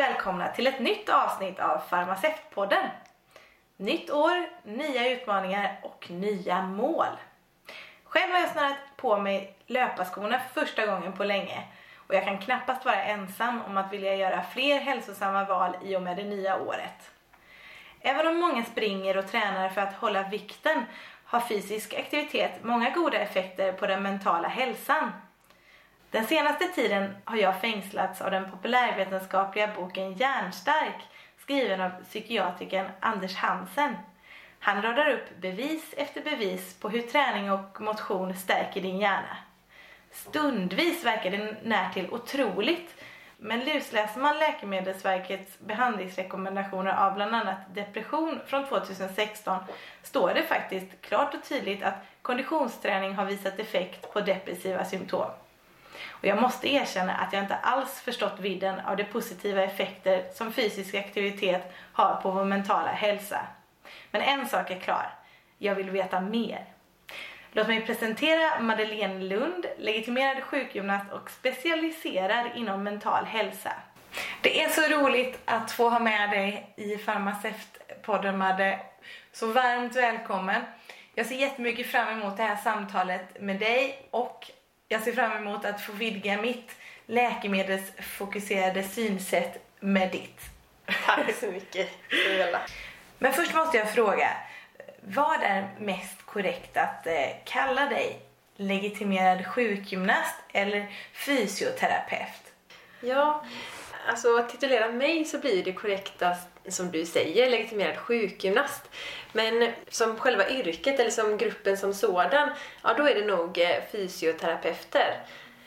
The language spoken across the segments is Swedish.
varmt välkomna till ett nytt avsnitt av Farmaceutpodden. Nytt år, nya utmaningar och nya mål. Själv har jag snörat på mig löparskorna för första gången på länge och jag kan knappast vara ensam om att vilja göra fler hälsosamma val i och med det nya året. Även om många springer och tränar för att hålla vikten har fysisk aktivitet många goda effekter på den mentala hälsan. Den senaste tiden har jag fängslats av den populärvetenskapliga boken Hjärnstark skriven av psykiatrikern Anders Hansen. Han radar upp bevis efter bevis på hur träning och motion stärker din hjärna. Stundvis verkar det närtill otroligt men lusläser man Läkemedelsverkets behandlingsrekommendationer av bland annat depression från 2016 står det faktiskt klart och tydligt att konditionsträning har visat effekt på depressiva symptom. Och jag måste erkänna att jag inte alls förstått vidden av de positiva effekter som fysisk aktivitet har på vår mentala hälsa. Men en sak är klar. Jag vill veta mer. Låt mig presentera Madeleine Lund, legitimerad sjukgymnast och specialiserad inom mental hälsa. Det är så roligt att få ha med dig i Farmaceutpodden Madde. Så varmt välkommen. Jag ser jättemycket fram emot det här samtalet med dig och jag ser fram emot att få vidga mitt läkemedelsfokuserade synsätt med ditt. Tack så mycket, Isabella. Men först måste jag fråga, vad är mest korrekt att eh, kalla dig? Legitimerad sjukgymnast eller fysioterapeut? Ja, alltså att titulera mig så blir det korrektast som du säger, legitimerad sjukgymnast. Men som själva yrket eller som gruppen som sådan, ja då är det nog eh, fysioterapeuter.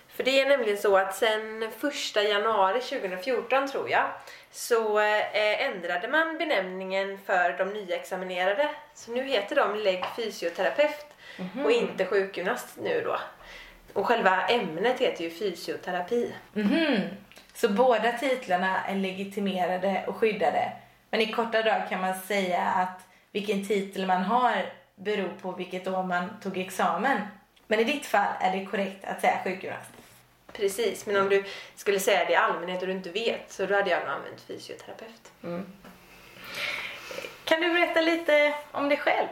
För det är nämligen så att sen 1 januari 2014 tror jag så eh, ändrade man benämningen för de nyexaminerade. Så nu heter de lägg fysioterapeut mm -hmm. och inte sjukgymnast nu då. Och själva ämnet heter ju fysioterapi. Mm -hmm. Så båda titlarna är legitimerade och skyddade. Men i korta drag kan man säga att vilken titel man har beror på vilket år man tog examen. Men i ditt fall är det korrekt att säga sjukgymnast. Precis, men om du skulle säga det i allmänhet och du inte vet så då hade jag nog använt fysioterapeut. Mm. Kan du berätta lite om dig själv?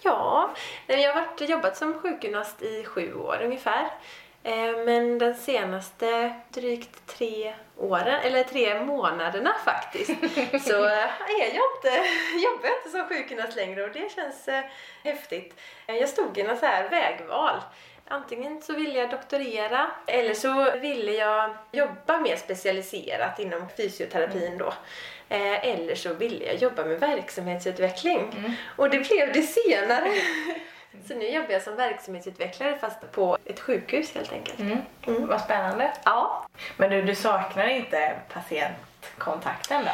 Ja, jag har varit, jobbat som sjukgymnast i sju år ungefär. Eh, men den senaste drygt tre åren, eller tre månaderna faktiskt, så är jag inte, jobbar jag inte som sjukgymnast längre och det känns eh, häftigt. Eh, jag stod i något så här vägval. Antingen så ville jag doktorera eller så ville jag jobba mer specialiserat inom fysioterapin då. Eller så ville jag jobba med verksamhetsutveckling. Mm. Och det blev det senare. Så nu jobbar jag som verksamhetsutvecklare fast på ett sjukhus helt enkelt. Mm. Mm. Vad spännande. Ja. Men du, du saknar inte patientkontakten då?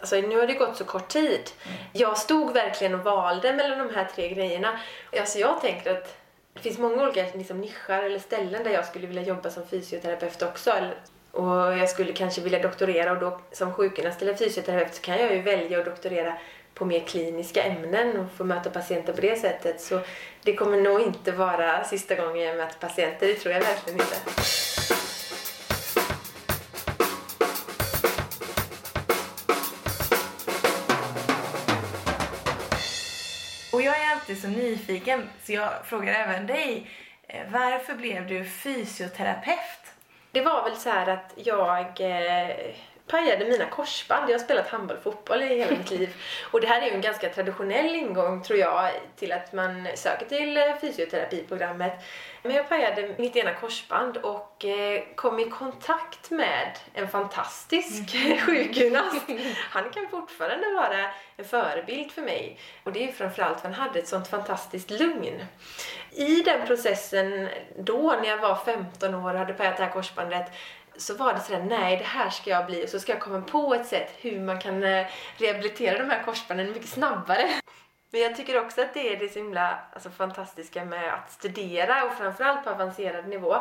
Alltså nu har det gått så kort tid. Mm. Jag stod verkligen och valde mellan de här tre grejerna. Alltså jag tänker att det finns många olika liksom, nischer eller ställen där jag skulle vilja jobba som fysioterapeut också. Och jag skulle kanske vilja doktorera och då som sjukgymnast eller fysioterapeut så kan jag ju välja att doktorera på mer kliniska ämnen och få möta patienter på det sättet. Så det kommer nog inte vara sista gången jag möter patienter, det tror jag verkligen inte. Och jag är alltid så nyfiken så jag frågar även dig. Eh, varför blev du fysioterapeut? Det var väl så här att jag eh, pajade mina korsband. Jag har spelat handboll och fotboll i hela mitt liv. Och det här är ju en ganska traditionell ingång tror jag till att man söker till eh, fysioterapiprogrammet. Men jag pajade mitt ena korsband och eh, kom i kontakt med en fantastisk mm. sjukgymnast. Han kan fortfarande vara en förebild för mig. Och det är framförallt för att han hade ett sånt fantastiskt lugn. I den processen då, när jag var 15 år och hade pajat det här korsbandet, så var det sådär, nej det här ska jag bli och så ska jag komma på ett sätt hur man kan eh, rehabilitera de här korsbanden mycket snabbare. Men jag tycker också att det är det så himla alltså, fantastiska med att studera och framförallt på avancerad nivå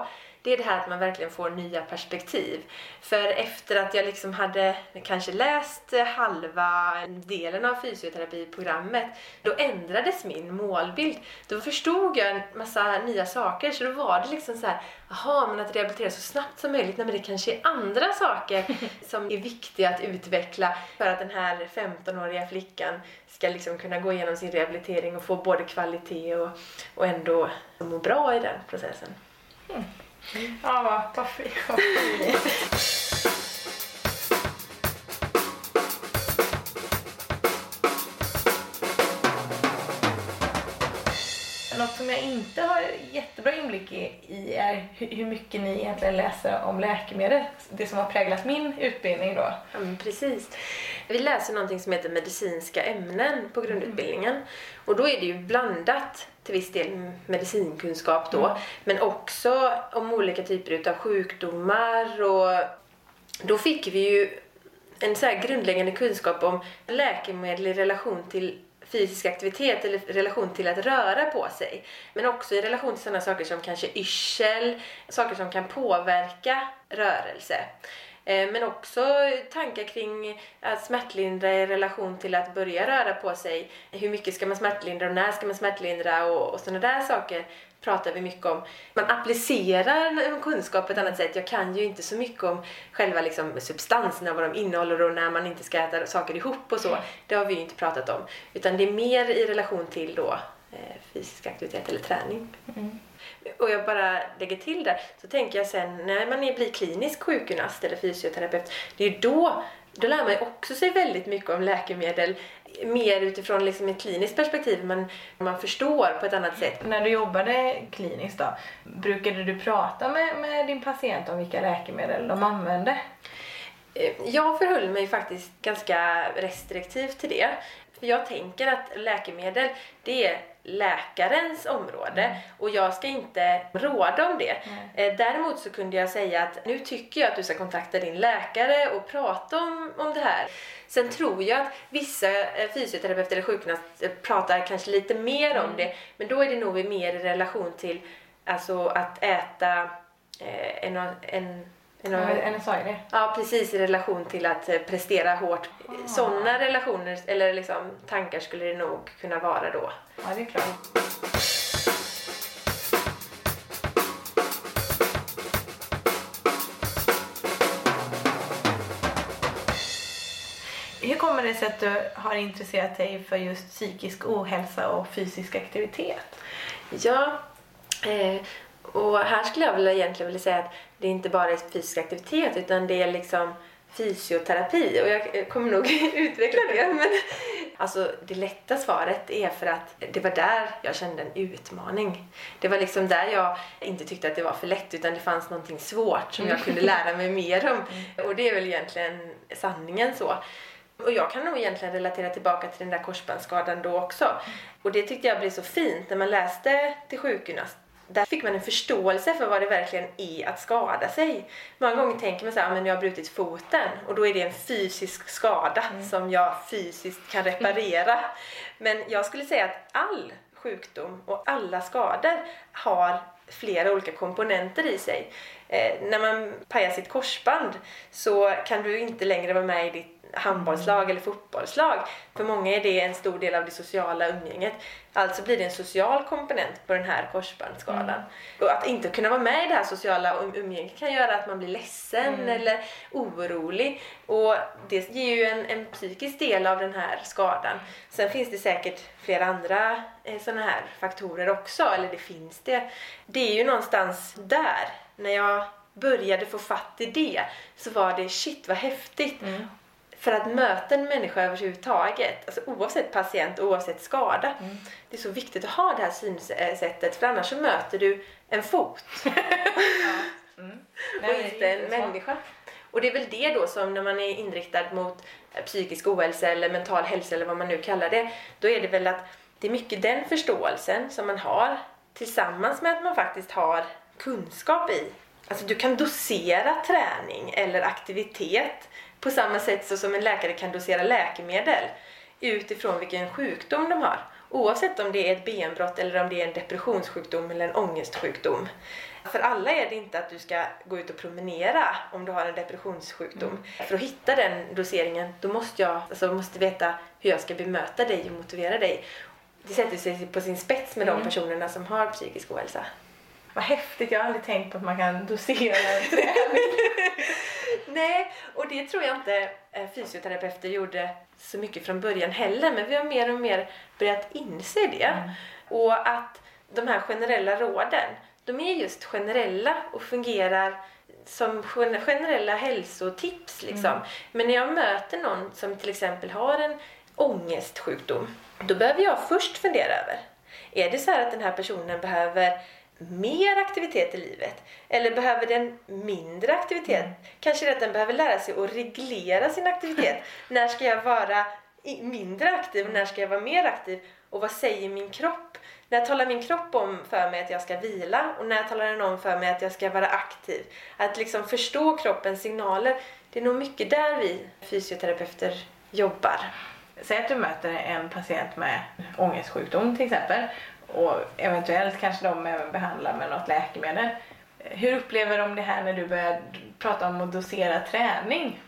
det är det här att man verkligen får nya perspektiv. För efter att jag liksom hade kanske läst halva delen av fysioterapiprogrammet, då ändrades min målbild. Då förstod jag en massa nya saker, så då var det liksom så här, jaha, men att rehabilitera så snabbt som möjligt, nej men det kanske är andra saker som är viktiga att utveckla för att den här 15-åriga flickan ska liksom kunna gå igenom sin rehabilitering och få både kvalitet och, och ändå må bra i den processen. Mm. Ja, vad, fint. Något som jag inte har jättebra inblick i är hur mycket ni egentligen läser om läkemedel. Det som har präglat min utbildning då. Ja, precis. Vi läser någonting som heter medicinska ämnen på grundutbildningen. Mm. Och då är det ju blandat till viss del medicinkunskap då, mm. men också om olika typer av sjukdomar och då fick vi ju en så grundläggande kunskap om läkemedel i relation till fysisk aktivitet eller relation till att röra på sig. Men också i relation till sådana saker som kanske yrsel, saker som kan påverka rörelse. Eh, men också tankar kring att smärtlindra i relation till att börja röra på sig. Hur mycket ska man smärtlindra och när ska man smärtlindra och, och sådana där saker pratar vi mycket om. Man applicerar kunskap på ett annat sätt. Jag kan ju inte så mycket om själva liksom substanserna, vad de innehåller och när man inte ska äta saker ihop och så. Det har vi ju inte pratat om. Utan det är mer i relation till då eh, fysisk aktivitet eller träning. Mm. Och jag bara lägger till där, så tänker jag sen när man blir klinisk sjukgymnast eller fysioterapeut, det är ju då då lär man ju också sig väldigt mycket om läkemedel mer utifrån liksom ett kliniskt perspektiv men man förstår på ett annat sätt. När du jobbade kliniskt då, brukade du prata med, med din patient om vilka läkemedel de använde? Eh, jag förhöll mig faktiskt ganska restriktivt till det. För jag tänker att läkemedel, det är läkarens område mm. och jag ska inte råda om det. Mm. Däremot så kunde jag säga att nu tycker jag att du ska kontakta din läkare och prata om, om det här. Sen tror jag att vissa eh, fysioterapeuter eller sjukgymnaster eh, pratar kanske lite mer mm. om det men då är det nog mer i relation till alltså att äta eh, en, en NSAID? Ja, precis i relation till att eh, prestera hårt. Ah. Sådana relationer eller liksom, tankar skulle det nog kunna vara då. Ja, det är klart. Hur kommer det sig att du har intresserat dig för just psykisk ohälsa och fysisk aktivitet? Ja, eh, och här skulle jag väl egentligen vilja säga att det inte bara är fysisk aktivitet utan det är liksom fysioterapi och jag kommer nog utveckla det. Men alltså det lätta svaret är för att det var där jag kände en utmaning. Det var liksom där jag inte tyckte att det var för lätt utan det fanns någonting svårt som jag kunde lära mig mer om. Och det är väl egentligen sanningen så. Och jag kan nog egentligen relatera tillbaka till den där korsbandsskadan då också. Och det tyckte jag blev så fint när man läste till sjukgymnast där fick man en förståelse för vad det verkligen är att skada sig. Många gånger tänker man så här, men jag har brutit foten och då är det en fysisk skada mm. som jag fysiskt kan reparera. Men jag skulle säga att all sjukdom och alla skador har flera olika komponenter i sig. Eh, när man pajar sitt korsband så kan du inte längre vara med i ditt handbollslag eller fotbollslag. För många är det en stor del av det sociala umgänget. Alltså blir det en social komponent på den här korsbandsskadan. Mm. Och att inte kunna vara med i det här sociala um-, umgänget kan göra att man blir ledsen mm. eller orolig. Och det ger ju en, en psykisk del av den här skadan. Sen finns det säkert flera andra eh, sådana här faktorer också, eller det finns det. Det är ju någonstans där, när jag började få fatt i det så var det shit vad häftigt. Mm för att möta en människa överhuvudtaget, alltså oavsett patient, oavsett skada, mm. det är så viktigt att ha det här synsättet för annars så möter du en fot. ja. mm. och inte en människa. Och det är väl det då som när man är inriktad mot psykisk ohälsa eller mental hälsa eller vad man nu kallar det, då är det väl att det är mycket den förståelsen som man har tillsammans med att man faktiskt har kunskap i. Alltså du kan dosera träning eller aktivitet på samma sätt så som en läkare kan dosera läkemedel utifrån vilken sjukdom de har. Oavsett om det är ett benbrott eller om det är en depressionssjukdom eller en ångestsjukdom. För alla är det inte att du ska gå ut och promenera om du har en depressionssjukdom. Mm. För att hitta den doseringen, då måste jag alltså, måste veta hur jag ska bemöta dig och motivera dig. Det sätter sig på sin spets med Mm. de personerna som har psykisk ohälsa. Vad häftigt, jag har aldrig tänkt på att man kan dosera träning. Nej, och det tror jag inte eh, fysioterapeuter gjorde så mycket från början heller, men vi har mer och mer börjat inse det. Mm. Och att de här generella råden, de är just generella och fungerar som gen- generella hälsotips. Liksom. Mm. Men när jag möter någon som till exempel har en ångestsjukdom, då behöver jag först fundera över, är det så här att den här personen behöver mer aktivitet i livet? Eller behöver den mindre aktivitet? Kanske det att den behöver lära sig att reglera sin aktivitet. när ska jag vara mindre aktiv och när ska jag vara mer aktiv? Och vad säger min kropp? När talar min kropp om för mig att jag ska vila och när talar den om för mig att jag ska vara aktiv? Att liksom förstå kroppens signaler. Det är nog mycket där vi fysioterapeuter jobbar. Säg att du möter en patient med ångestsjukdom till exempel och eventuellt kanske de även behandlar med något läkemedel. Hur upplever de det här när du börjar prata om att dosera träning?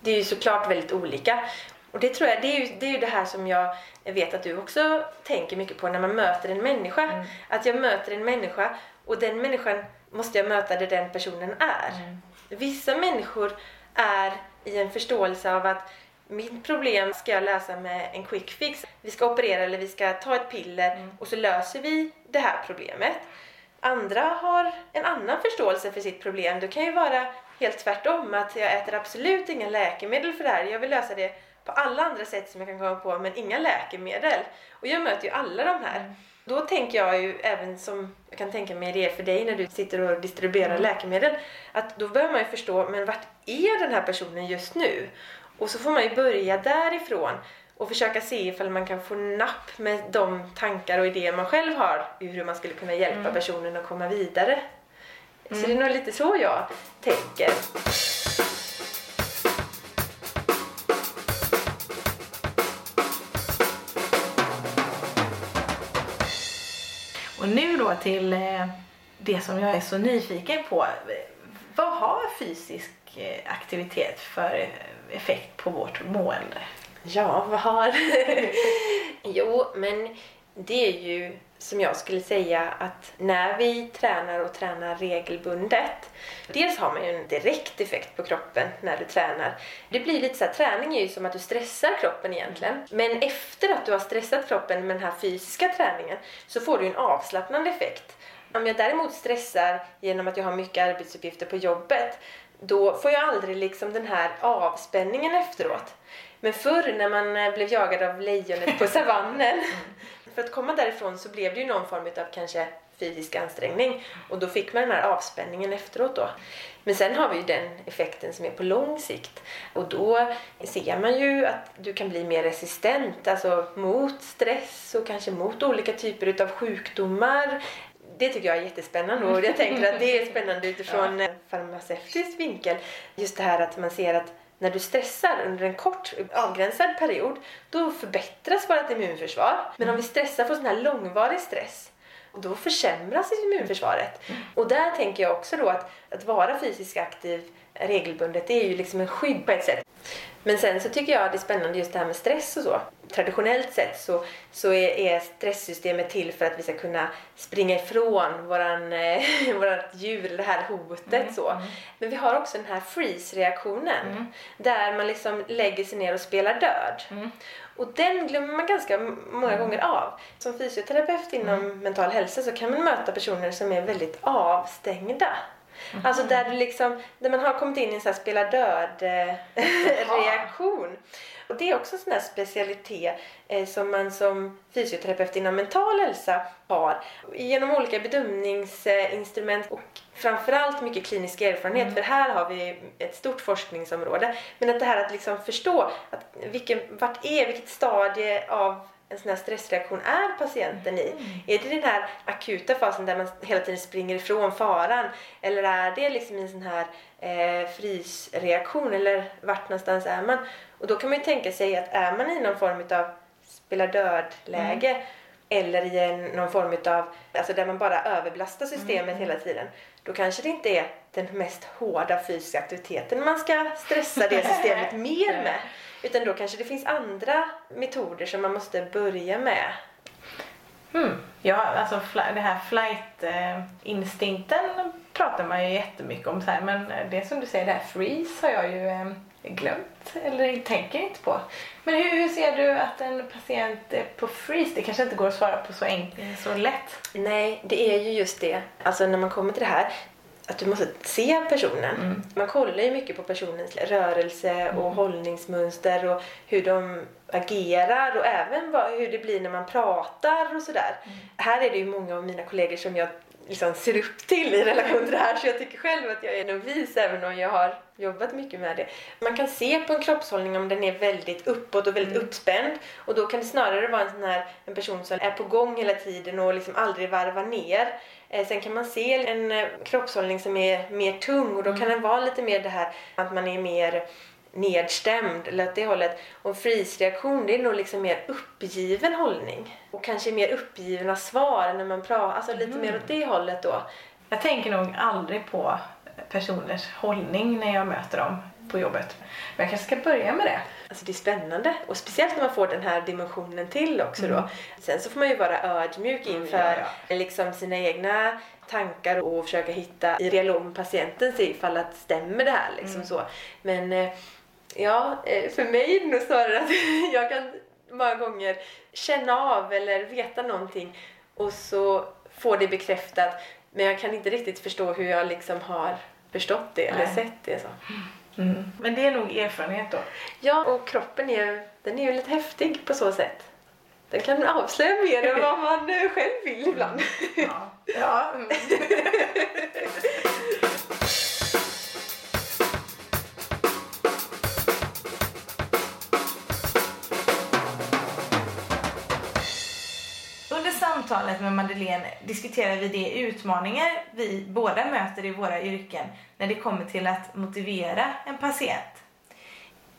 Det är ju såklart väldigt olika. Och det tror jag, det är, ju, det är ju det här som jag vet att du också tänker mycket på när man möter en människa. Mm. Att jag möter en människa och den människan måste jag möta där den personen är. Vissa människor är i en förståelse av att mitt problem ska jag lösa med en quick fix. Vi ska operera eller vi ska ta ett piller och så löser vi det här problemet. Andra har en annan förståelse för sitt problem. Det kan ju vara helt tvärtom, att jag äter absolut inga läkemedel för det här. Jag vill lösa det på alla andra sätt som jag kan komma på, men inga läkemedel. Och jag möter ju alla de här. Då tänker jag ju även som jag kan tänka mig det är för dig när du sitter och distribuerar läkemedel, att då behöver man ju förstå, men vart är den här personen just nu? Och så får man ju börja därifrån och försöka se ifall man kan få napp med de tankar och idéer man själv har hur man skulle kunna hjälpa personen att komma vidare. Så det är nog lite så jag tänker. Och nu då till eh, det som jag är så nyfiken på. Vad har fysisk eh, aktivitet för eh, effekt på vårt mående? Ja, vad har... jo, men det är ju som jag skulle säga att när vi tränar och tränar regelbundet Dels har man ju en direkt effekt på kroppen när du tränar. Det blir lite så här, träning är ju som att du stressar kroppen egentligen. Men efter att du har stressat kroppen med den här fysiska träningen så får du en avslappnande effekt. Om jag däremot stressar genom att jag har mycket arbetsuppgifter på jobbet då får jag aldrig liksom den här avspänningen efteråt. Men förr när man eh, blev jagad av lejonet på savannen för att komma därifrån så blev det ju någon form av kanske fysisk ansträngning och då fick man den här avspänningen efteråt då. Men sen har vi ju den effekten som är på lång sikt och då ser man ju att du kan bli mer resistent alltså mot stress och kanske mot olika typer utav sjukdomar. Det tycker jag är jättespännande och jag tänker att det är spännande utifrån en farmaceutisk vinkel. Just det här att man ser att när du stressar under en kort avgränsad period då förbättras vårt immunförsvar. Men om vi stressar för sån här långvarig stress då försämras immunförsvaret. Och där tänker jag också då att, att vara fysiskt aktiv regelbundet det är ju liksom en skydd på ett sätt. Men sen så tycker jag det är spännande just det här med stress och så. Traditionellt sett så, så är, är stresssystemet till för att vi ska kunna springa ifrån våran, eh, vårat djur, det här hotet så. Men vi har också den här freeze-reaktionen där man liksom lägger sig ner och spelar död. Och den glömmer man ganska många gånger av. Som fysioterapeut inom mental hälsa så kan man möta personer som är väldigt avstängda. Alltså där, du liksom, där man har kommit in i en sån här spela död-reaktion. Och det är också en sån här specialitet eh, som man som fysioterapeut inom mental hälsa har. Genom olika bedömningsinstrument och framförallt mycket klinisk erfarenhet för här har vi ett stort forskningsområde. Men att det här att liksom förstå att vilken, vart är, vilket stadie av en sån här stressreaktion är patienten i? Är det den här akuta fasen där man hela tiden springer ifrån faran? Eller är det liksom en sån här eh, frysreaktion? Eller vart någonstans är man? Och då kan man ju tänka sig att är man i någon form av spela död-läge eller i en, någon form utav, alltså där man bara överbelastar systemet hela tiden. Då kanske det inte är den mest hårda fysiska aktiviteten man ska stressa det systemet mer med. Utan då kanske det finns andra metoder som man måste börja med. Mm. Ja, alltså det här flight-instinkten pratar man ju jättemycket om så här, men det som du säger där, freeze har jag ju eh, glömt eller tänker inte på. Men hur, hur ser du att en patient är på freeze? Det kanske inte går att svara på så enkelt, så lätt. Nej, det är ju just det. Alltså när man kommer till det här att du måste se personen. Man kollar ju mycket på personens rörelse och hållningsmönster och hur de agerar och även hur det blir när man pratar och sådär. Här är det ju många av mina kollegor som jag liksom ser upp till i relation till det här så jag tycker själv att jag är novis även om jag har jobbat mycket med det. Man kan se på en kroppshållning om den är väldigt uppåt och väldigt uppspänd och då kan det snarare vara en sån här en person som är på gång hela tiden och liksom aldrig varvar ner. Eh, sen kan man se en eh, kroppshållning som är mer tung och då kan den vara lite mer det här att man är mer nedstämd eller åt det hållet. Och en freeze-reaktion det är nog liksom mer uppgiven hållning. Och kanske mer uppgivna svar när man pratar, alltså lite mer åt det hållet då. Jag tänker nog aldrig på personers hållning när jag möter dem på jobbet. Men jag kanske ska börja med det. Alltså det är spännande och speciellt när man får den här dimensionen till också då. Sen så får man ju vara ödmjuk inför Mm. ja, liksom sina egna tankar och försöka hitta i dialog med patienten se ifall att stämmer det här liksom Mm. så. Men eh, ja, eh, för mig är det nog snarare att jag kan många gånger känna av eller veta någonting och så får det bekräftat men jag kan inte riktigt förstå hur jag liksom har förstått det eller Nej. sett det så. Mm. Men det är nog erfarenhet då. Ja, och kroppen är, den är ju lite häftig på så sätt. Den kan avslöja mer än vad man eh, själv vill ibland. Ja. ja. fallet med Madeleine diskuterar vi de utmaningar vi båda möter i våra yrken när det kommer till att motivera en patient.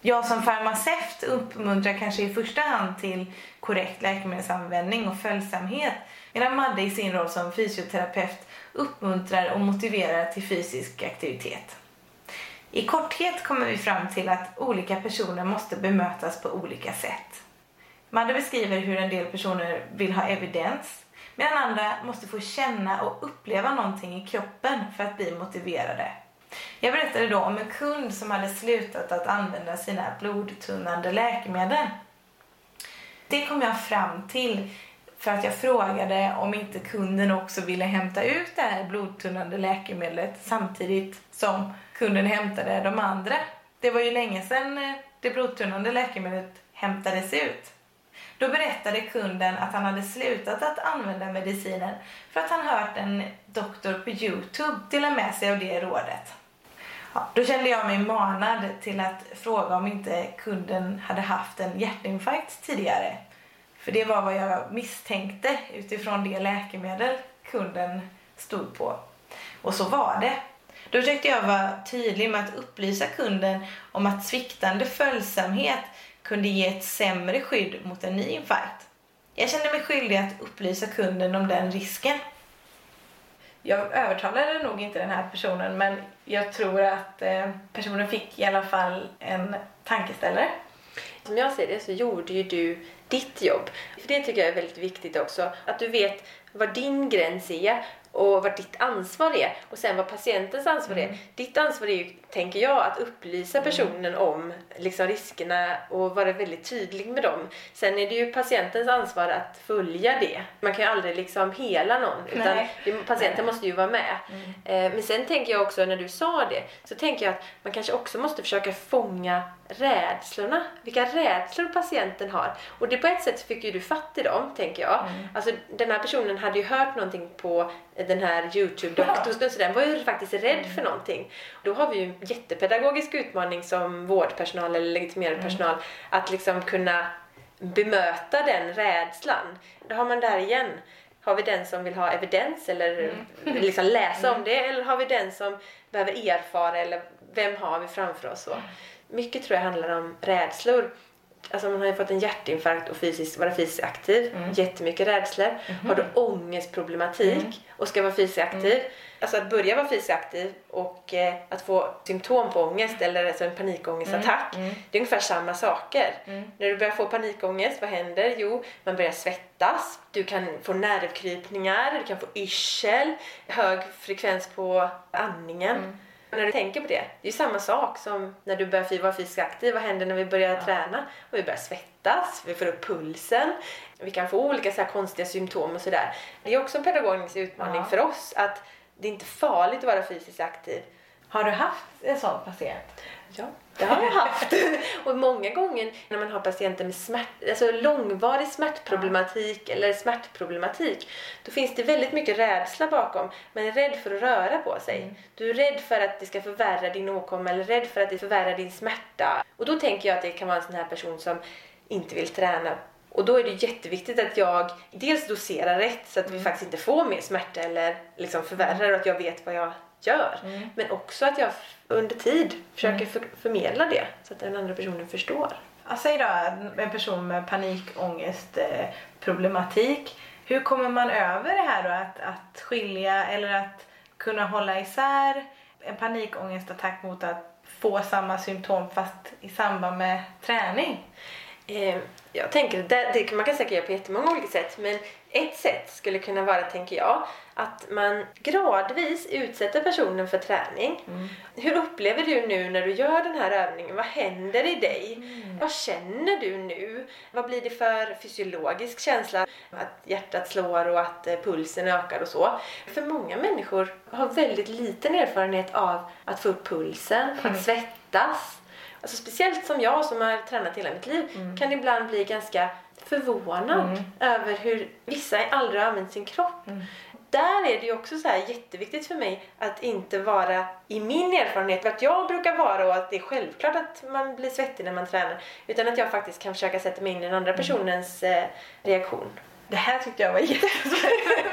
Jag som farmaceut uppmuntrar kanske i första hand till korrekt läkemedelsanvändning och följsamhet medan Madde i sin roll som fysioterapeut uppmuntrar och motiverar till fysisk aktivitet. I korthet kommer vi fram till att olika personer måste bemötas på olika sätt. Madde beskriver hur en del personer vill ha evidens medan andra måste få känna och uppleva någonting i kroppen för att bli motiverade. Jag berättade då om en kund som hade slutat att använda sina blodtunnande läkemedel. Det kom jag fram till för att jag frågade om inte kunden också ville hämta ut det här blodtunnande läkemedlet samtidigt som kunden hämtade de andra. Det var ju länge sedan eh, det blodtunnande läkemedlet hämtades ut. Då berättade kunden att han hade slutat att använda medicinen för att han hört en doktor på Youtube dela med sig av det rådet. Ja, då kände jag mig manad till att fråga om inte kunden hade haft en hjärtinfarkt tidigare. För det var vad jag misstänkte utifrån det läkemedel kunden stod på. Och så var det. Då försökte jag vara tydlig med att upplysa kunden om att sviktande följsamhet kunde ge ett sämre skydd mot en ny infarkt. Jag kände mig skyldig att upplysa kunden om den risken. Jag övertalade nog inte den här personen men jag tror att eh, personen fick i alla fall en tankeställare. Som jag ser det så gjorde ju du ditt jobb. För det tycker jag är väldigt viktigt också. Att du vet vad din gräns är och vad ditt ansvar är och sen vad patientens ansvar är. Ditt ansvar är ju, tänker jag, att upplysa personen om liksom, riskerna och vara väldigt tydlig med dem. Sen är det ju patientens ansvar att följa det. Man kan ju aldrig liksom hela någon utan Nej. det, patienten måste ju vara med. Eh, men sen tänker jag också när du sa det så tänker jag att man kanske också måste försöka fånga rädslorna. Vilka rädslor patienten har. Och det på ett sätt fick ju du fatt i dem, tänker jag. Alltså den här personen hade ju hört någonting på den här Youtube-doktorn så den var ju faktiskt rädd för någonting. Då har vi ju jättepedagogisk utmaning som vårdpersonal eller legitimerad personal att liksom kunna bemöta den rädslan. Då har man där igen. Har vi den som vill ha evidens eller liksom läsa om det eller har vi den som behöver erfara eller vem har vi framför oss? Så. Mycket tror jag handlar om rädslor. Alltså man har ju fått en hjärtinfarkt och fysiskt, vara fysiskt aktiv. Jättemycket rädslor. Har du ångestproblematik och ska vara fysiskt aktiv. Alltså att börja vara fysiskt aktiv och eh, att få symptom på ångest eller alltså en panikångestattack. Det är ungefär samma saker. När du börjar få panikångest, vad händer? Jo, man börjar svettas. Du kan få nervkrypningar, du kan få yrsel, hög frekvens på andningen. När du tänker på det, det är ju samma sak som när du börjar vara fysiskt aktiv. Vad händer när vi börjar träna? Och vi börjar svettas, vi får upp pulsen, vi kan få olika så konstiga symptom och sådär. Det är också en pedagogisk utmaning Ja. för oss att det är inte farligt att vara fysiskt aktiv. Har du haft en sån patient? Ja, det har jag haft. och många gånger när man har patienter med smärt, alltså långvarig smärtproblematik eller smärtproblematik, då finns det väldigt mycket rädsla bakom. Man är rädd för att röra på sig. Du är rädd för att det ska förvärra din åkomma eller rädd för att det förvärrar din smärta. Och då tänker jag att det kan vara en sån här person som inte vill träna. Och då är det jätteviktigt att jag dels doserar rätt så att vi faktiskt inte får mer smärta eller liksom förvärrar och att jag vet vad jag gör. Men också att jag under tid försöker för, förmedla det så att den andra personen förstår. Säg då en person med panikångestproblematik. Hur kommer man över det här då? Att, att skilja eller att kunna hålla isär en panikångestattack mot att få samma symptom fast i samband med träning? Eh, jag tänker, det, det, man kan säkert göra på jättemånga olika sätt men ett sätt skulle kunna vara, tänker jag, att man gradvis utsätter personen för träning. Hur upplever du nu när du gör den här övningen? Vad händer i dig? Vad känner du nu? Vad blir det för fysiologisk känsla? Att hjärtat slår och att eh, pulsen ökar och så. För många människor har väldigt liten erfarenhet av att få upp pulsen, att svettas. Alltså speciellt som jag som har tränat hela mitt liv kan ibland bli ganska förvånad över hur vissa aldrig har använt sin kropp. Där är det ju också så här jätteviktigt för mig att inte vara i min erfarenhet vart jag brukar vara och att det är självklart att man blir svettig när man tränar. Utan att jag faktiskt kan försöka sätta mig in i den andra personens eh, reaktion. Det här tyckte jag var jättesvårt.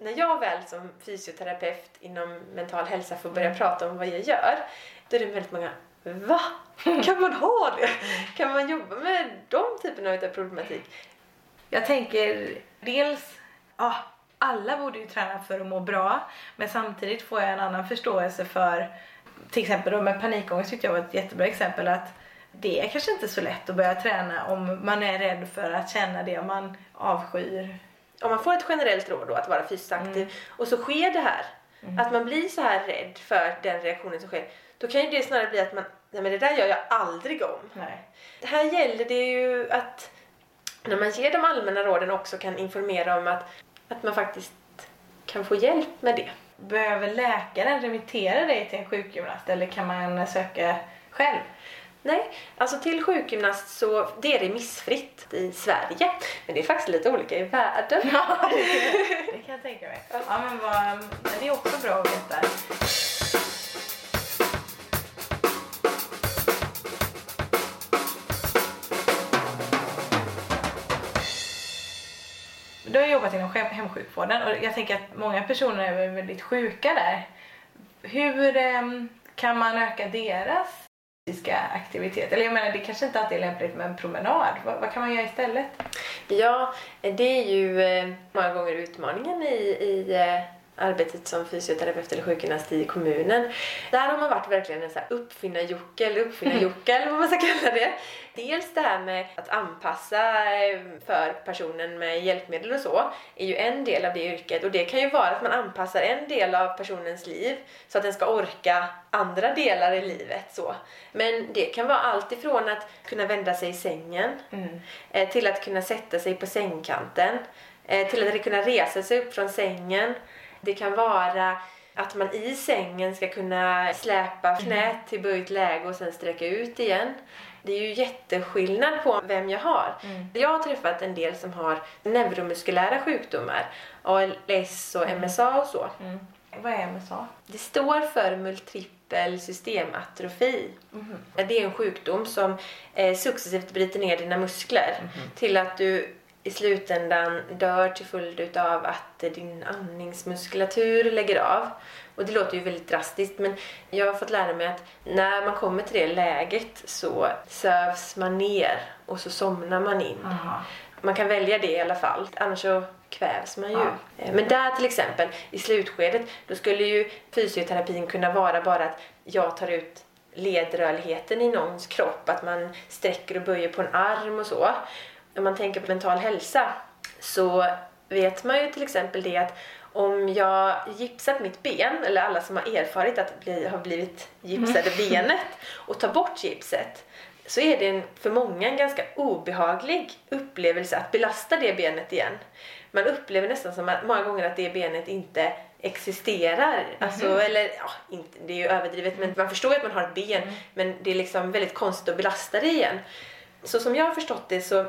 När jag väl som fysioterapeut inom mental hälsa får börja prata om vad jag gör, då är det väldigt många Va? Kan man ha det? Kan man jobba med de typerna av problematik? Jag tänker dels, ja, alla borde ju träna för att må bra. Men samtidigt får jag en annan förståelse för, till exempel då med panikångest tyckte jag var ett jättebra exempel att det är kanske inte så lätt att börja träna om man är rädd för att känna det man avskyr. Om man får ett generellt råd då att vara fysiskt aktiv och så sker det här, att man blir så här rädd för den reaktionen som sker, då kan ju det snarare bli att man, nej men det där gör jag aldrig om. Nej. Här gäller det ju att när man ger de allmänna råden också kan informera om att, att man faktiskt kan få hjälp med det. Behöver läkaren remittera dig till en sjukgymnast eller kan man söka själv? Nej, alltså till sjukgymnast så det är remissfritt i Sverige. Men det är faktiskt lite olika i världen. Ja, det, det kan jag tänka mig. Ja, men vad, men det är också bra att veta. Du har jobbat inom hemsjukvården och jag tänker att många personer är väldigt sjuka där. Hur ehm, kan man öka deras fysiska aktivitet? Eller jag menar, det kanske inte alltid är lämpligt med en promenad. Vad, vad kan man göra istället? Ja, det är ju eh, många gånger utmaningen i, i eh, arbetet som fysioterapeut eller sjukgymnast i kommunen. Där har man varit verkligen en uppfinnar-Jocke eller uppfinnar-Jocke eller vad man ska kalla det. Dels det här med att anpassa eh, för personen med hjälpmedel och så är ju en del av det yrket och det kan ju vara att man anpassar en del av personens liv så att den ska orka andra delar i livet så. Men det kan vara allt ifrån att kunna vända sig i sängen eh, till att kunna sätta sig på sängkanten eh, till att kunna resa sig upp från sängen. Det kan vara att man i sängen ska kunna släpa knät till böjt läge och sen sträcka ut igen. Det är ju jätteskillnad på vem jag har. Jag har träffat en del som har neuromuskulära sjukdomar, ALS och MSA och så. Mm. Vad är MSA? Det står för multipel systematrofi. Det är en sjukdom som eh, successivt bryter ner dina muskler till att du i slutändan dör till följd av att din andningsmuskulatur lägger av. Och det låter ju väldigt drastiskt men jag har fått lära mig att när man kommer till det läget så sövs man ner och så somnar man in. Aha. Man kan välja det i alla fall, annars så kvävs man ju. Ja. Eh, Men där till exempel, i slutskedet, då skulle ju fysioterapin kunna vara bara att jag tar ut ledrörligheten i någons kropp, att man sträcker och böjer på en arm och så. Om man tänker på mental hälsa så vet man ju till exempel det att om jag gipsat mitt ben, eller alla som har erfarit att bli, har blivit gipsade benet och tar bort gipset så är det en, för många en ganska obehaglig upplevelse att belasta det benet igen. Man upplever nästan som att många gånger att det benet inte existerar. Alltså, eller ja, inte, det är ju överdrivet men man förstår ju att man har ett ben men det är liksom väldigt konstigt att belasta det igen. Så som jag har förstått det så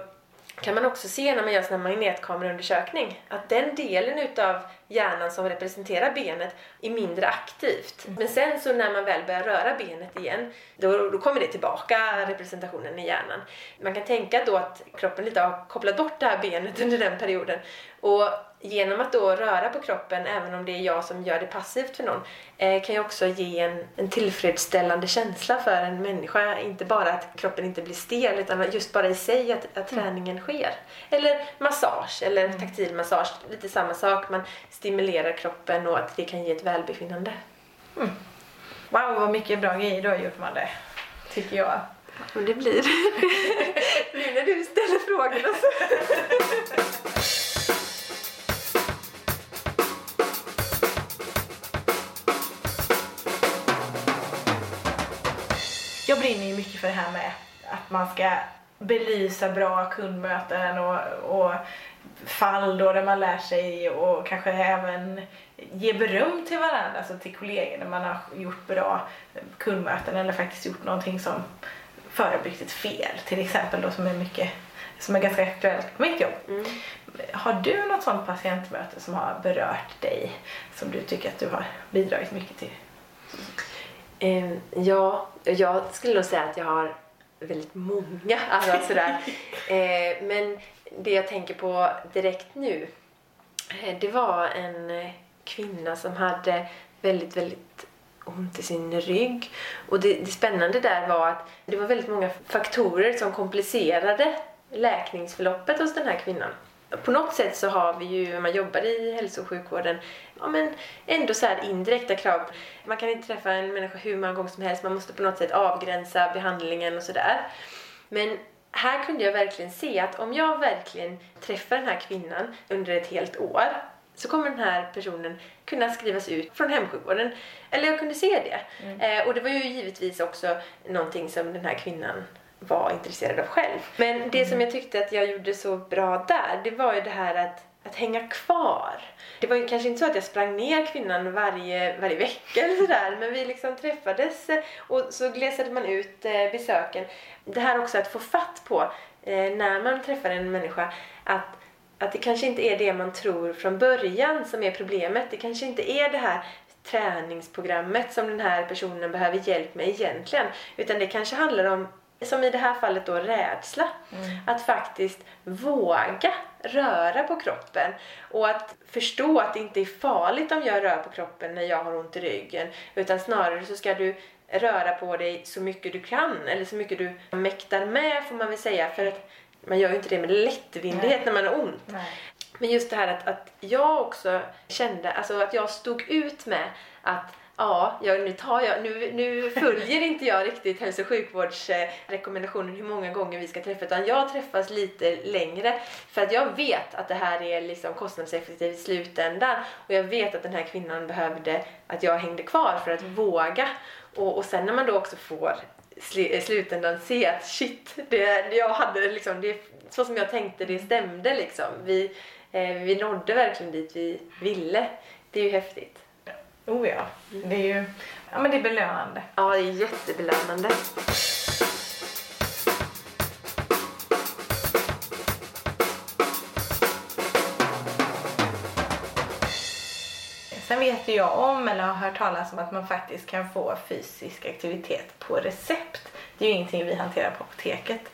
kan man också se när man gör sån här magnetkameraundersökning att den delen utav hjärnan som representerar benet är mindre aktivt. Men sen så när man väl börjar röra benet igen då, då kommer det tillbaka representationen i hjärnan. Man kan tänka då att kroppen lite har kopplat bort det här benet under den perioden och genom att då röra på kroppen, även om det är jag som gör det passivt för någon, eh, kan ju också ge en, en tillfredsställande känsla för en människa. Inte bara att kroppen inte blir stel, utan just bara i sig att, att träningen sker. Eller massage, eller taktil massage. Lite samma sak. Man stimulerar kroppen och att det kan ge ett välbefinnande. Wow, vad mycket bra grejer du har gjort Madde. Tycker jag. Och det blir nu när du ställer frågorna så... Jag brinner ju mycket för det här med att man ska belysa bra kundmöten och, och fall då där man lär sig och kanske även ge beröm till varandra, alltså till kollegor när man har gjort bra kundmöten eller faktiskt gjort någonting som förebyggt ett fel till exempel då som är mycket som är ganska aktuellt på mitt jobb. Har du något sånt patientmöte som har berört dig som du tycker att du har bidragit mycket till? Eh, ja, jag skulle nog säga att jag har väldigt många. Alltså sådär. Eh, men det jag tänker på direkt nu, eh, det var en kvinna som hade väldigt, väldigt ont i sin rygg. Och det, det spännande där var att det var väldigt många faktorer som komplicerade läkningsförloppet hos den här kvinnan. På något sätt så har vi ju, när man jobbar i hälso och sjukvården, ja men ändå så här indirekta krav. Man kan inte träffa en människa hur många gånger som helst, man måste på något sätt avgränsa behandlingen och sådär. Men här kunde jag verkligen se att om jag verkligen träffar den här kvinnan under ett helt år så kommer den här personen kunna skrivas ut från hemsjukvården. Eller jag kunde se det. Eh, och det var ju givetvis också någonting som den här kvinnan var intresserad av själv. Men det som jag tyckte att jag gjorde så bra där, det var ju det här att, att hänga kvar. Det var ju kanske inte så att jag sprang ner kvinnan varje, varje vecka eller sådär, men vi liksom träffades eh, och så glesade man ut eh, besöken. Det här också att få fatt på eh, när man träffar en människa, att att det kanske inte är det man tror från början som är problemet. Det kanske inte är det här träningsprogrammet som den här personen behöver hjälp med egentligen. Utan det kanske handlar om, som i det här fallet då, rädsla. Att faktiskt våga röra på kroppen och att förstå att det inte är farligt om jag rör på kroppen när jag har ont i ryggen. Utan snarare så ska du röra på dig så mycket du kan eller så mycket du mäktar med får man väl säga. För att man gör ju inte det med lättvindighet när man har ont. Nej. Men just det här att, att jag också kände, alltså att jag stod ut med att Ja, ja nu, tar jag, nu, nu följer inte jag riktigt hälso och sjukvårdsrekommendationen hur många gånger vi ska träffa utan jag träffas lite längre för att jag vet att det här är liksom kostnadseffektivt i slutändan och jag vet att den här kvinnan behövde att jag hängde kvar för att våga och, och sen när man då också får i eh, slutändan se att shit, det, jag hade liksom, det, så som jag tänkte det stämde liksom. Vi, eh, vi nådde verkligen dit vi ville. Det är ju häftigt. Oh ja, det är ju ja, men det är belönande. Ja, det är jättebelönande. Sen vet ju jag om, eller har hört talas om att man faktiskt kan få fysisk aktivitet på recept. Det är ju ingenting vi hanterar på apoteket.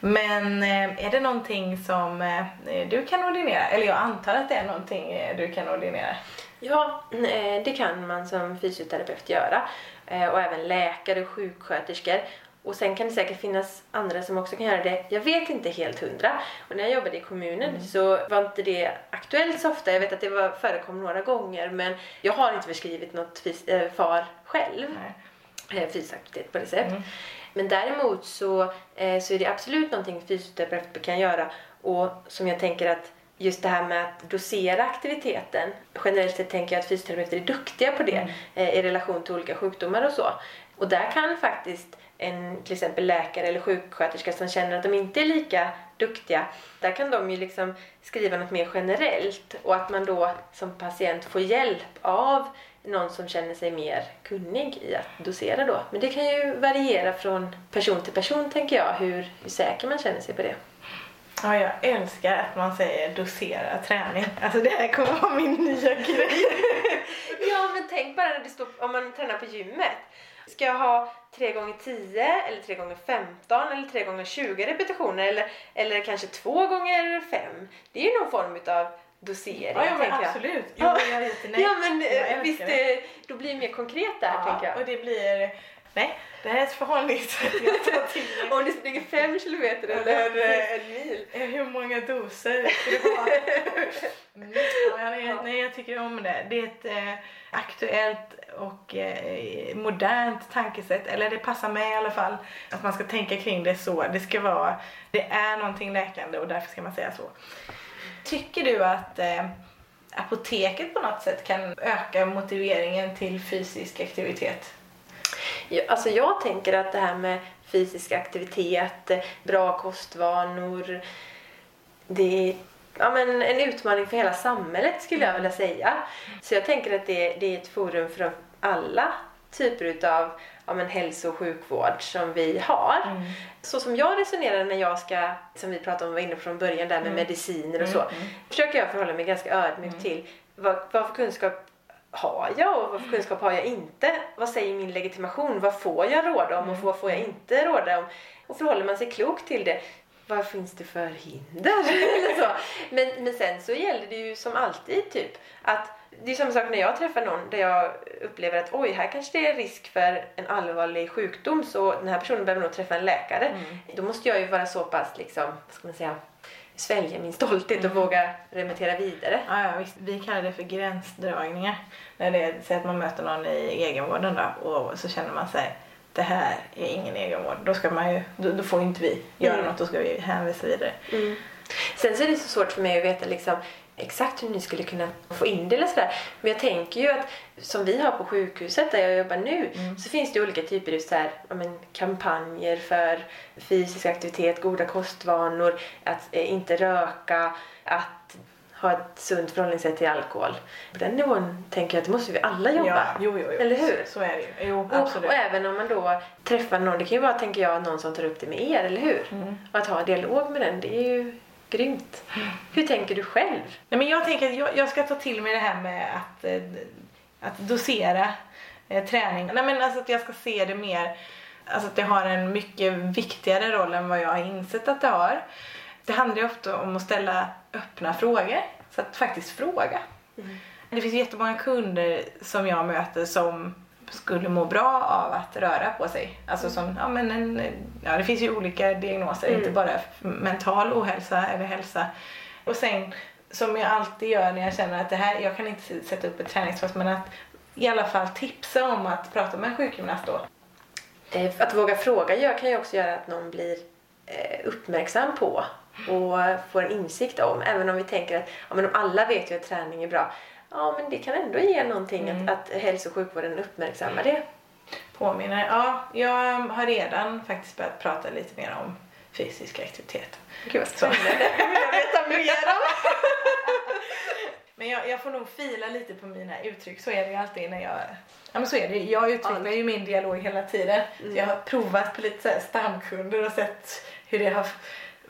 Men eh, är det någonting som eh, du kan ordinera? Eller jag antar att det är någonting eh, du kan ordinera. Ja, eh, det kan man som fysioterapeut göra. Eh, Och även läkare och sjuksköterskor. Och sen kan det säkert finnas andra som också kan göra det. Jag vet inte helt hundra. Och när jag jobbade i kommunen så var inte det aktuellt så ofta. Jag vet att det var, förekom några gånger men jag har inte förskrivit något fys- eh, FAR själv. Nej. fysisk aktivitet på det sätt. Men däremot så, eh, så är det absolut någonting fysioterapeuter kan göra och som jag tänker att just det här med att dosera aktiviteten. Generellt sett tänker jag att fysioterapeuter är duktiga på det eh, i relation till olika sjukdomar och så. Och där kan faktiskt en till exempel läkare eller sjuksköterska som känner att de inte är lika duktiga, där kan de ju liksom skriva något mer generellt och att man då som patient får hjälp av någon som känner sig mer kunnig i att dosera då. Men det kan ju variera från person till person tänker jag, hur, hur säker man känner sig på det. Ja, jag älskar att man säger dosera träning. Alltså det här kommer vara min nya grej. Ja, men tänk bara när det står, om man tränar på gymmet. Ska jag ha 3 gånger 10 eller 3 gånger 15 eller 3 gånger 20 repetitioner eller, eller kanske 2 gånger 5? Det är ju någon form av dosering, Ja, ja men tänker jag. absolut. Jo, Ja. jag är. Ja, men Jag eh, visst, det. eh, då blir det mer konkret där, tänker jag. och det blir... Nej, det här är ett förhållningssätt jag tar till mig. Om du springer 5 kilometer eller en mil. Eh, Hur många doser ska vara? Mm. Ja, nej, jag tycker om det. Det är ett eh, aktuellt och eh, modernt tankesätt. Eller det passar mig i alla fall. Att man ska tänka kring det så. Det ska vara, det är någonting läkande och därför ska man säga så. Tycker du att eh, apoteket på något sätt kan öka motiveringen till fysisk aktivitet? Alltså jag tänker att det här med fysisk aktivitet, bra kostvanor, det är ja, men en utmaning för hela samhället skulle jag vilja säga. Så jag tänker att det, det är ett forum för alla typer utav ja, men hälso och sjukvård som vi har. Så som jag resonerar när jag ska, som vi pratade om var inne från början, där med mediciner och så, försöker jag förhålla mig ganska ödmjukt till vad, vad för kunskap har jag och vad för kunskap har jag inte? Vad säger min legitimation? Vad får jag råda om och vad får jag inte råda om? Och förhåller man sig klokt till det, vad finns det för hinder? Men, men sen så gäller det ju som alltid typ att det är samma sak när jag träffar någon där jag upplever att oj, här kanske det är risk för en allvarlig sjukdom så den här personen behöver nog träffa en läkare. Då måste jag ju vara så pass liksom, vad ska man säga, svälja min stolthet och våga remittera vidare. Ja, ja, visst. Vi kallar det för gränsdragningar. När det är, att man möter någon i egenvården då, och så känner man sig det här är ingen egenvård. Då, ska man ju, då, då får inte vi göra Mm. något, då ska vi hänvisa vidare. Sen så är det så svårt för mig att veta liksom exakt hur ni skulle kunna få in det eller sådär. Men jag tänker ju att som vi har på sjukhuset där jag jobbar nu så finns det olika typer av så här, ja, men, kampanjer för fysisk aktivitet, goda kostvanor, att eh, inte röka, att ha ett sunt förhållningssätt till alkohol. På den nivån tänker jag att det måste vi alla jobba. Ja, jo, jo, jo. Eller hur? Så är det ju. Jo, Och, absolut. och även om man då träffar någon, det kan ju vara tänker jag någon som tar upp det med er, eller hur? Och att ha dialog med den, det är ju grymt. Hur tänker du själv? Nej, men jag tänker att jag, jag ska ta till mig det här med att, eh, att dosera eh, träning. Nej, men alltså att jag ska se det mer, alltså att det har en mycket viktigare roll än vad jag har insett att det har. Det handlar ju ofta om att ställa öppna frågor. Så att faktiskt fråga. Det finns jättemånga kunder som jag möter som skulle må bra av att röra på sig. Alltså som, ja men en, ja det finns ju olika diagnoser, inte bara mental ohälsa eller hälsa. Och sen som jag alltid gör när jag känner att det här, jag kan inte sätta upp ett träningspass men att i alla fall tipsa om att prata med en sjukgymnast då. Eh, Att våga fråga gör, kan ju också göra att någon blir eh, uppmärksam på och får en insikt om. Även om vi tänker att ja, men alla vet ju att träning är bra. Ja, men det kan ändå ge någonting att, att hälso och sjukvården uppmärksammar det. Påminner. Ja, jag har redan faktiskt börjat prata lite mer om fysisk aktivitet. Gud vad spännande. Det vill jag veta mer om. Men jag, jag får nog fila lite på mina uttryck. Så är det ju alltid när jag... Ja men så är det Jag utvecklar ju min dialog hela tiden. Så jag har provat på lite så stamkunder och sett hur det har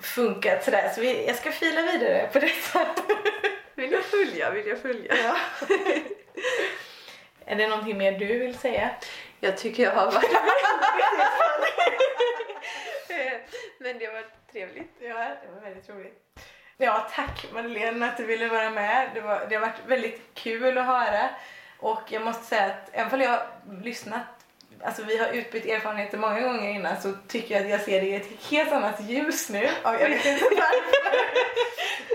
funkat sådär. Så vi, jag ska fila vidare på detta. Vill jag följa, vill jag följa. Ja. är det någonting mer du vill säga? Jag tycker jag har varit Men det var trevligt. Ja, det var väldigt roligt. Ja, tack Madeleine att du ville vara med. Det, var, det har varit väldigt kul att höra. Och jag måste säga att även om jag har lyssnat, alltså vi har utbytt erfarenheter många gånger innan så tycker jag att jag ser det i ett helt annat ljus nu. Jag vet inte varför.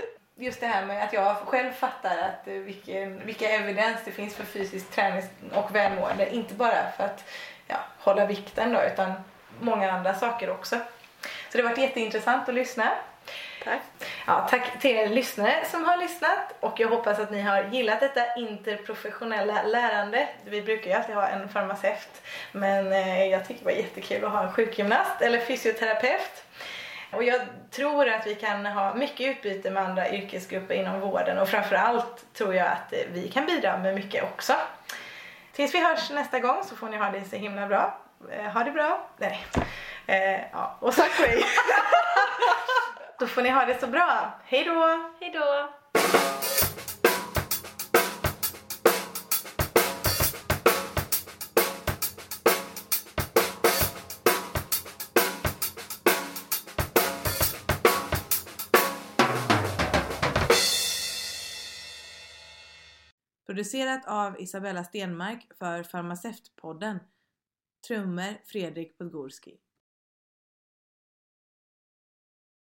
Just det här med att jag själv fattar att vilken, vilka evidens det finns för fysisk träning och välmående. Inte bara för att ja, hålla vikten då, utan många andra saker också. Så det har varit jätteintressant att lyssna. Tack. Ja, tack till er lyssnare som har lyssnat och jag hoppas att ni har gillat detta interprofessionella lärande. Vi brukar ju alltid ha en farmaceut men eh, jag tycker det var jättekul att ha en sjukgymnast eller fysioterapeut. Och jag tror att vi kan ha mycket utbyte med andra yrkesgrupper inom vården och framförallt tror jag att vi kan bidra med mycket också. Tills vi hörs nästa gång så får ni ha det så himla bra. Eh, ha det bra. Nej. Eh, ja, och tack för. Då får ni ha det så bra. Hej då! Hej då! Producerat av Isabella Stenmark för Farmaceutpodden. Trummor Fredrik Podgorski.